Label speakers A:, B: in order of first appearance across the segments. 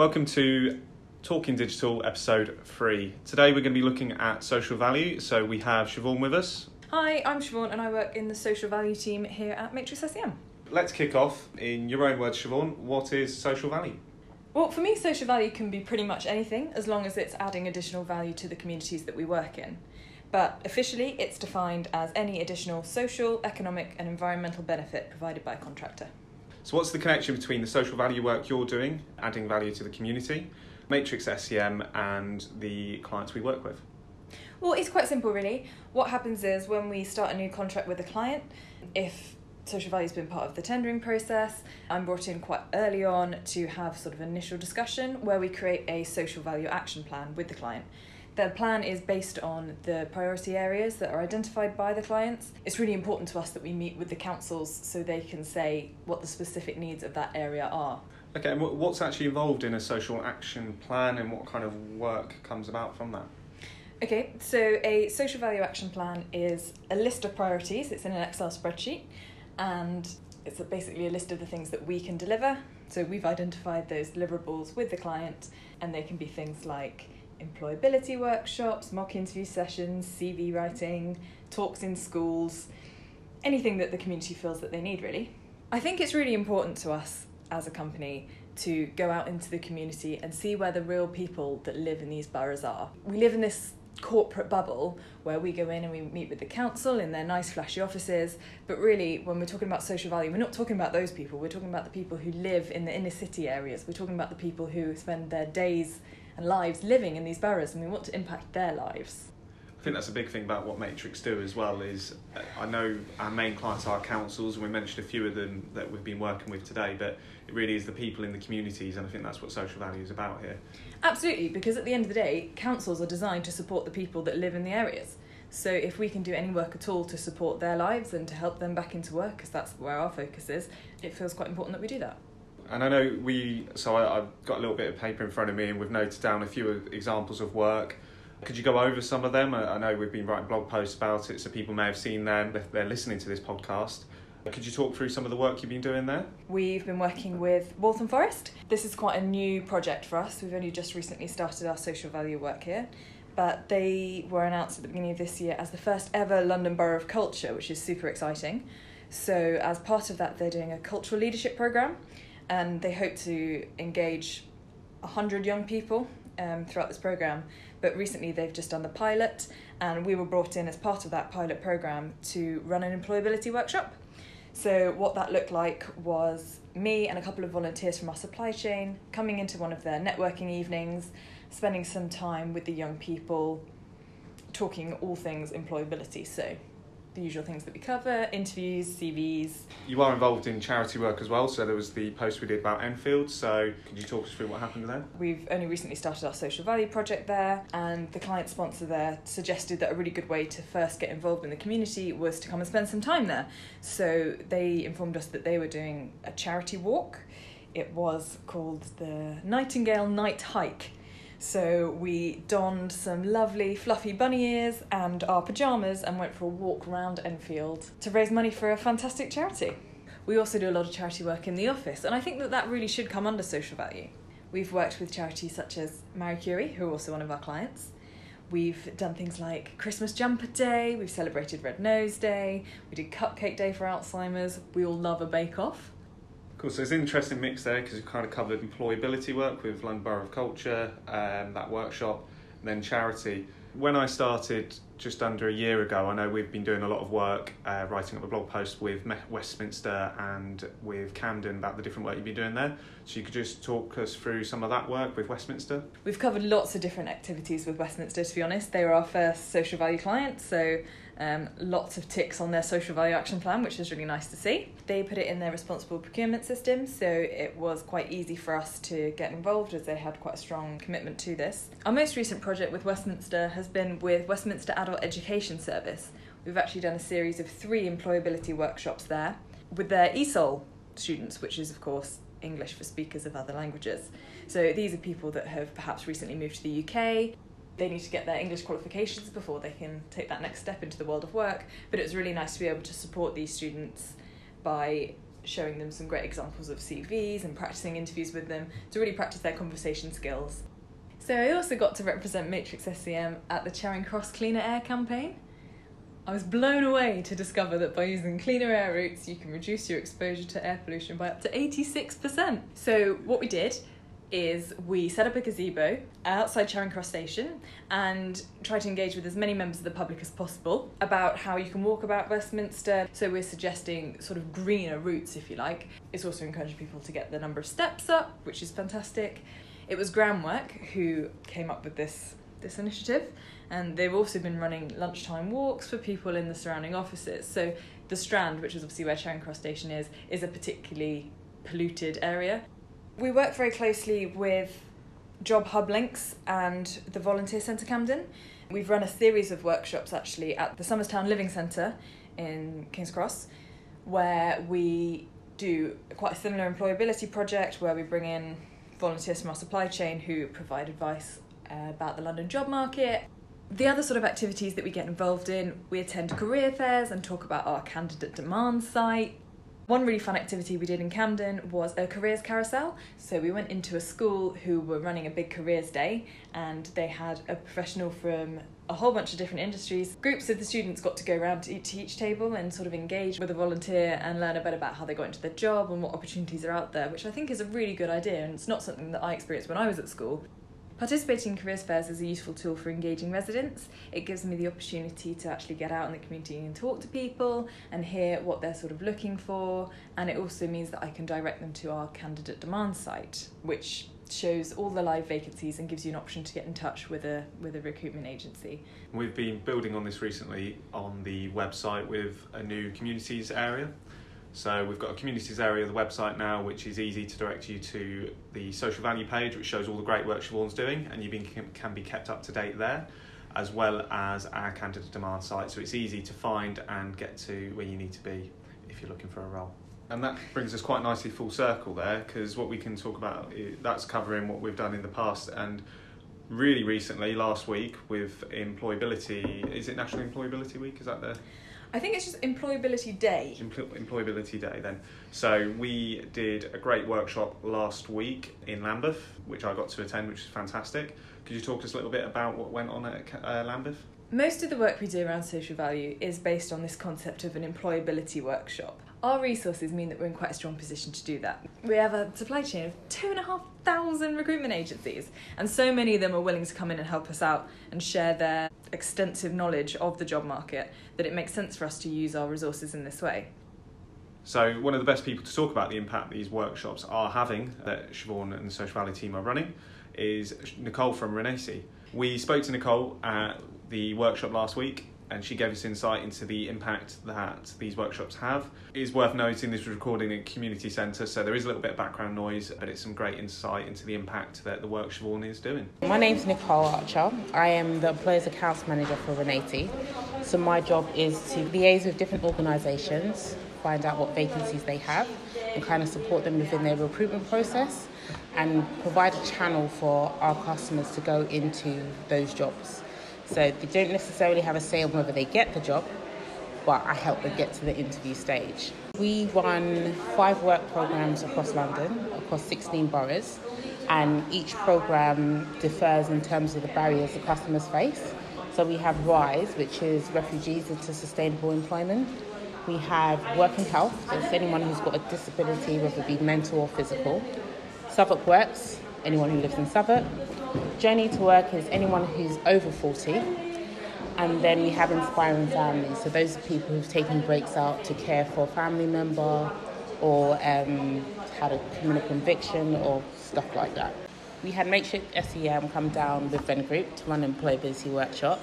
A: Welcome to Talking Digital episode three. Today we're going to be looking at social value. So we have Siobhan with us.
B: Hi, I'm Siobhan and I work in the social value team here at Matrix SCM.
A: Let's kick off in your own words, Siobhan. What is social value?
B: Well, for me, social value can be pretty much anything as long as it's adding additional value to the communities that we work in. But officially, it's defined as any additional social, economic, and environmental benefit provided by a contractor.
A: So, what's the connection between the social value work you're doing, adding value to the community, Matrix SCM, and the clients we work with?
B: Well, it's quite simple, really. What happens is when we start a new contract with a client, if social value has been part of the tendering process, I'm brought in quite early on to have sort of initial discussion where we create a social value action plan with the client. The plan is based on the priority areas that are identified by the clients. It's really important to us that we meet with the councils so they can say what the specific needs of that area are.
A: Okay, and what's actually involved in a social action plan and what kind of work comes about from that?
B: Okay, so a social value action plan is a list of priorities, it's in an Excel spreadsheet, and it's basically a list of the things that we can deliver. So we've identified those deliverables with the client, and they can be things like employability workshops, mock interview sessions, CV writing, talks in schools, anything that the community feels that they need, really. I think it's really important to us as a company to go out into the community and see where the real people that live in these boroughs are. We live in this corporate bubble where we go in and we meet with the council in their nice flashy offices but really when we're talking about social value we're not talking about those people we're talking about the people who live in the inner city areas we're talking about the people who spend their days and lives living in these boroughs and we want to impact their lives.
A: I think that's a big thing about what Matrix do as well is uh, I know our main clients are councils and we mentioned a few of them that we've been working with today but it really is the people in the communities and I think that's what social value is about here.
B: Absolutely because at the end of the day councils are designed to support the people that live in the areas. So if we can do any work at all to support their lives and to help them back into work because that's where our focus is it feels quite important that we do that
A: and I know we, so I, have got a little bit of paper in front of me and we've noted down a few examples of work. Could you go over some of them? I know we've been writing blog posts about it, so people may have seen them if they're listening to this podcast. Could you talk through some of the work you've been doing there?
B: We've been working with Waltham Forest. This is quite a new project for us. We've only just recently started our social value work here, but they were announced at the beginning of this year as the first ever London Borough of Culture, which is super exciting. So, as part of that, they're doing a cultural leadership programme and they hope to engage 100 young people um, throughout this program. But recently they've just done the pilot, and we were brought in as part of that pilot program to run an employability workshop. So, what that looked like was me and a couple of volunteers from our supply chain coming into one of their networking evenings, spending some time with the young people, talking all things employability. So, the usual things that we cover interviews, CVs.
A: You are involved in charity work as well, so there was the post we did about Enfield. So, could you talk us through what happened there?
B: We've only recently started our social value project there, and the client sponsor there suggested that a really good way to first get involved in the community was to come and spend some time there. So, they informed us that they were doing a charity walk. It was called the Nightingale Night Hike so we donned some lovely fluffy bunny ears and our pyjamas and went for a walk around Enfield to raise money for a fantastic charity. We also do a lot of charity work in the office, and I think that that really should come under social value. We've worked with charities such as Marie Curie, who are also one of our clients. We've done things like Christmas Jumper Day, we've celebrated Red Nose Day, we did Cupcake Day for Alzheimer's, we all love a bake off.
A: Cool. So it's an interesting mix there because you've kind of covered employability work with London Borough of Culture, um, that workshop, and then charity. When I started just under a year ago, I know we've been doing a lot of work uh, writing up a blog post with Westminster and with Camden about the different work you've been doing there. So you could just talk us through some of that work with Westminster.
B: We've covered lots of different activities with Westminster, to be honest. They were our first social value client, so um, lots of ticks on their social value action plan, which is really nice to see. They put it in their responsible procurement system, so it was quite easy for us to get involved as they had quite a strong commitment to this. Our most recent project with Westminster has been with Westminster Adult Education Service. We've actually done a series of three employability workshops there with their ESOL students, which is, of course, English for speakers of other languages. So these are people that have perhaps recently moved to the UK they need to get their English qualifications before they can take that next step into the world of work. But it was really nice to be able to support these students by showing them some great examples of CVs and practicing interviews with them to really practice their conversation skills. So I also got to represent Matrix SCM at the Charing Cross Cleaner Air campaign. I was blown away to discover that by using cleaner air routes, you can reduce your exposure to air pollution by up to 86%. So, what we did is we set up a gazebo outside Charing Cross Station and try to engage with as many members of the public as possible about how you can walk about Westminster. So we're suggesting sort of greener routes, if you like. It's also encouraging people to get the number of steps up, which is fantastic. It was Groundwork who came up with this this initiative, and they've also been running lunchtime walks for people in the surrounding offices. So the Strand, which is obviously where Charing Cross Station is, is a particularly polluted area. We work very closely with Job Hub Links and the Volunteer Centre Camden. We've run a series of workshops actually at the Somerstown Living Centre in King's Cross, where we do quite a similar employability project where we bring in volunteers from our supply chain who provide advice uh, about the London job market. The other sort of activities that we get involved in, we attend career fairs and talk about our candidate demand site. One really fun activity we did in Camden was a careers carousel. So we went into a school who were running a big careers day and they had a professional from a whole bunch of different industries. Groups of the students got to go around to each, table and sort of engage with a volunteer and learn a bit about how they got into their job and what opportunities are out there, which I think is a really good idea and it's not something that I experienced when I was at school. Participating in careers fairs is a useful tool for engaging residents. It gives me the opportunity to actually get out in the community and talk to people and hear what they're sort of looking for. And it also means that I can direct them to our candidate demand site, which shows all the live vacancies and gives you an option to get in touch with a with a recruitment agency.
A: We've been building on this recently on the website with a new communities area. So we've got a communities area of the website now, which is easy to direct you to the social value page, which shows all the great work Siobhan's doing, and you can be kept up to date there, as well as our candidate demand site. So it's easy to find and get to where you need to be if you're looking for a role. And that brings us quite nicely full circle there, because what we can talk about that's covering what we've done in the past and really recently, last week, with employability. Is it National Employability Week? Is that the
B: I think it's just Employability Day.
A: employability Day, then. So we did a great workshop last week in Lambeth, which I got to attend, which is fantastic. Could you talk to us a little bit about what went on at uh, Lambeth?
B: Most of the work we do around social value is based on this concept of an employability workshop. Our resources mean that we're in quite a strong position to do that. We have a supply chain of two and a half thousand recruitment agencies, and so many of them are willing to come in and help us out and share their extensive knowledge of the job market that it makes sense for us to use our resources in this way.
A: So, one of the best people to talk about the impact these workshops are having, that Siobhan and the Social Value team are running, is Nicole from Renaisi. We spoke to Nicole at the workshop last week and she gave us insight into the impact that these workshops have. It is worth noting this was recorded in a community centre, so there is a little bit of background noise, but it's some great insight into the impact that the work Siobhan is doing.
C: My name's Nicole Archer. I am the Employers Accounts Manager for Renaisi. So my job is to liaise with different organisations, find out what vacancies they have, and kind of support them within their recruitment process and provide a channel for our customers to go into those jobs. So they don't necessarily have a say on whether they get the job, but I help them get to the interview stage. We run five work programs across London, across 16 boroughs, and each program differs in terms of the barriers the customers face. So we have RISE, which is Refugees into Sustainable Employment. We have Working Health, so it's anyone who's got a disability, whether it be mental or physical. Southwark Works, anyone who lives in Southwark. Journey to Work is anyone who's over 40. And then we have Inspiring Families. So those are people who've taken breaks out to care for a family member or um, had a criminal conviction or stuff like that. We had Matrix SCM come down with Venn Group to run an employability workshop.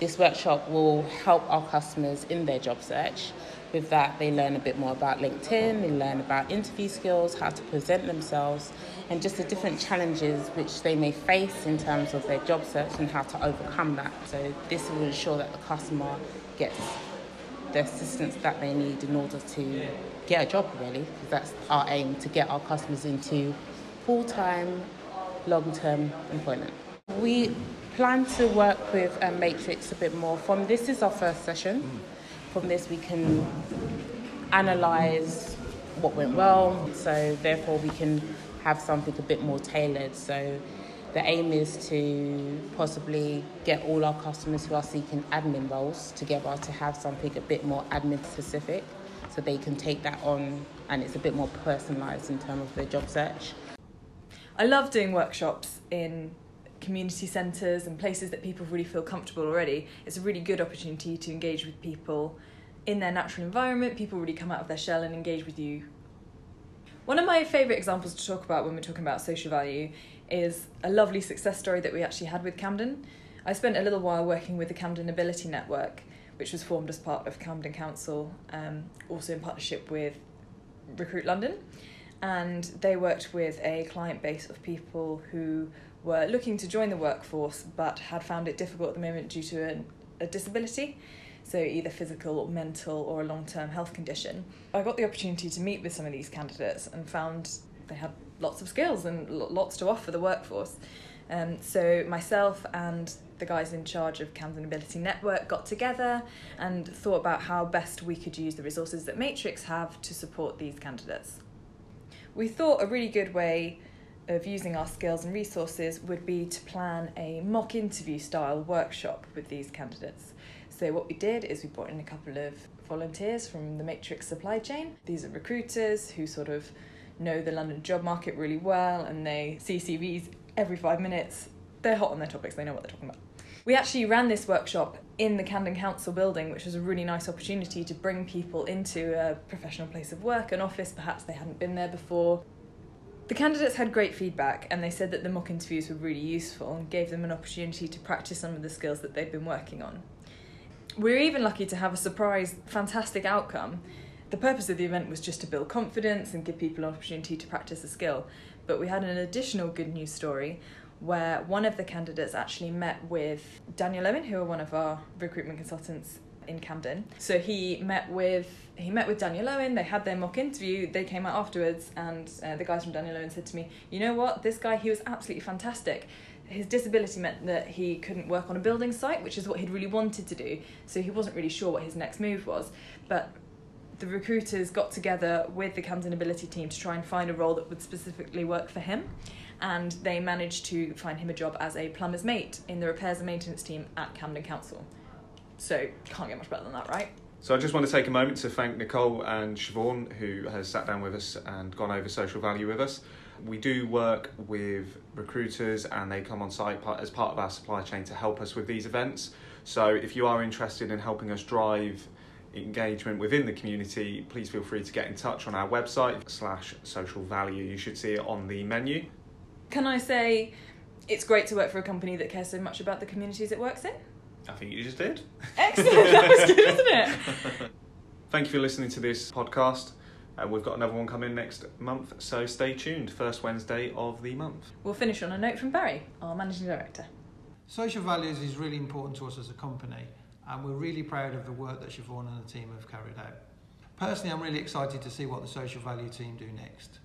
C: This workshop will help our customers in their job search. With that, they learn a bit more about LinkedIn, they learn about interview skills, how to present themselves, and just the different challenges which they may face in terms of their job search and how to overcome that. So, this will ensure that the customer gets the assistance that they need in order to get a job, really, because that's our aim to get our customers into full time, long term employment. We plan to work with a Matrix a bit more. From this is our first session. From this, we can analyze what went well. So therefore, we can have something a bit more tailored. So the aim is to possibly get all our customers who are seeking admin roles together to have something a bit more admin specific so they can take that on and it's a bit more personalised in terms of their job search.
B: I love doing workshops in community centres and places that people really feel comfortable already. It's a really good opportunity to engage with people in their natural environment. People really come out of their shell and engage with you. One of my favourite examples to talk about when we're talking about social value is a lovely success story that we actually had with Camden. I spent a little while working with the Camden Ability Network, which was formed as part of Camden Council, um, also in partnership with Recruit London. And they worked with a client base of people who were looking to join the workforce but had found it difficult at the moment due to a, a disability so either physical mental or a long term health condition. I got the opportunity to meet with some of these candidates and found they had lots of skills and lots to offer the workforce. Um, so myself and the guys in charge of Camden Ability Network got together and thought about how best we could use the resources that Matrix have to support these candidates. We thought a really good way of using our skills and resources would be to plan a mock interview style workshop with these candidates. So, what we did is we brought in a couple of volunteers from the Matrix supply chain. These are recruiters who sort of know the London job market really well and they see CVs every five minutes. They're hot on their topics, they know what they're talking about. We actually ran this workshop in the Camden Council building, which was a really nice opportunity to bring people into a professional place of work, an office, perhaps they hadn't been there before. The candidates had great feedback and they said that the mock interviews were really useful and gave them an opportunity to practice some of the skills that they've been working on. We're even lucky to have a surprise, fantastic outcome the purpose of the event was just to build confidence and give people an opportunity to practice a skill. But we had an additional good news story where one of the candidates actually met with Daniel Owen, who are one of our recruitment consultants in Camden. So he met with he met with Daniel Owen. They had their mock interview. They came out afterwards, and uh, the guys from Daniel Owen said to me, "You know what? This guy, he was absolutely fantastic. His disability meant that he couldn't work on a building site, which is what he'd really wanted to do. So he wasn't really sure what his next move was. But the recruiters got together with the Camden Ability team to try and find a role that would specifically work for him. And they managed to find him a job as a plumber's mate in the repairs and maintenance team at Camden Council. So, can't get much better than that, right?
A: So, I just want to take a moment to thank Nicole and Siobhan, who has sat down with us and gone over social value with us. We do work with recruiters and they come on site as part of our supply chain to help us with these events. So, if you are interested in helping us drive engagement within the community, please feel free to get in touch on our website slash social value. You should see it on the menu.
B: Can I say it's great to work for a company that cares so much about the communities it works in?
A: I think you just did.
B: Excellent, that was good, isn't it?
A: Thank you for listening to this podcast. Uh, we've got another one coming next month, so stay tuned. First Wednesday of the month.
B: We'll finish on a note from Barry, our managing director.
D: Social values is really important to us as a company and we're really proud of the work that Siobhan and the team have carried out. Personally, I'm really excited to see what the social value team do next.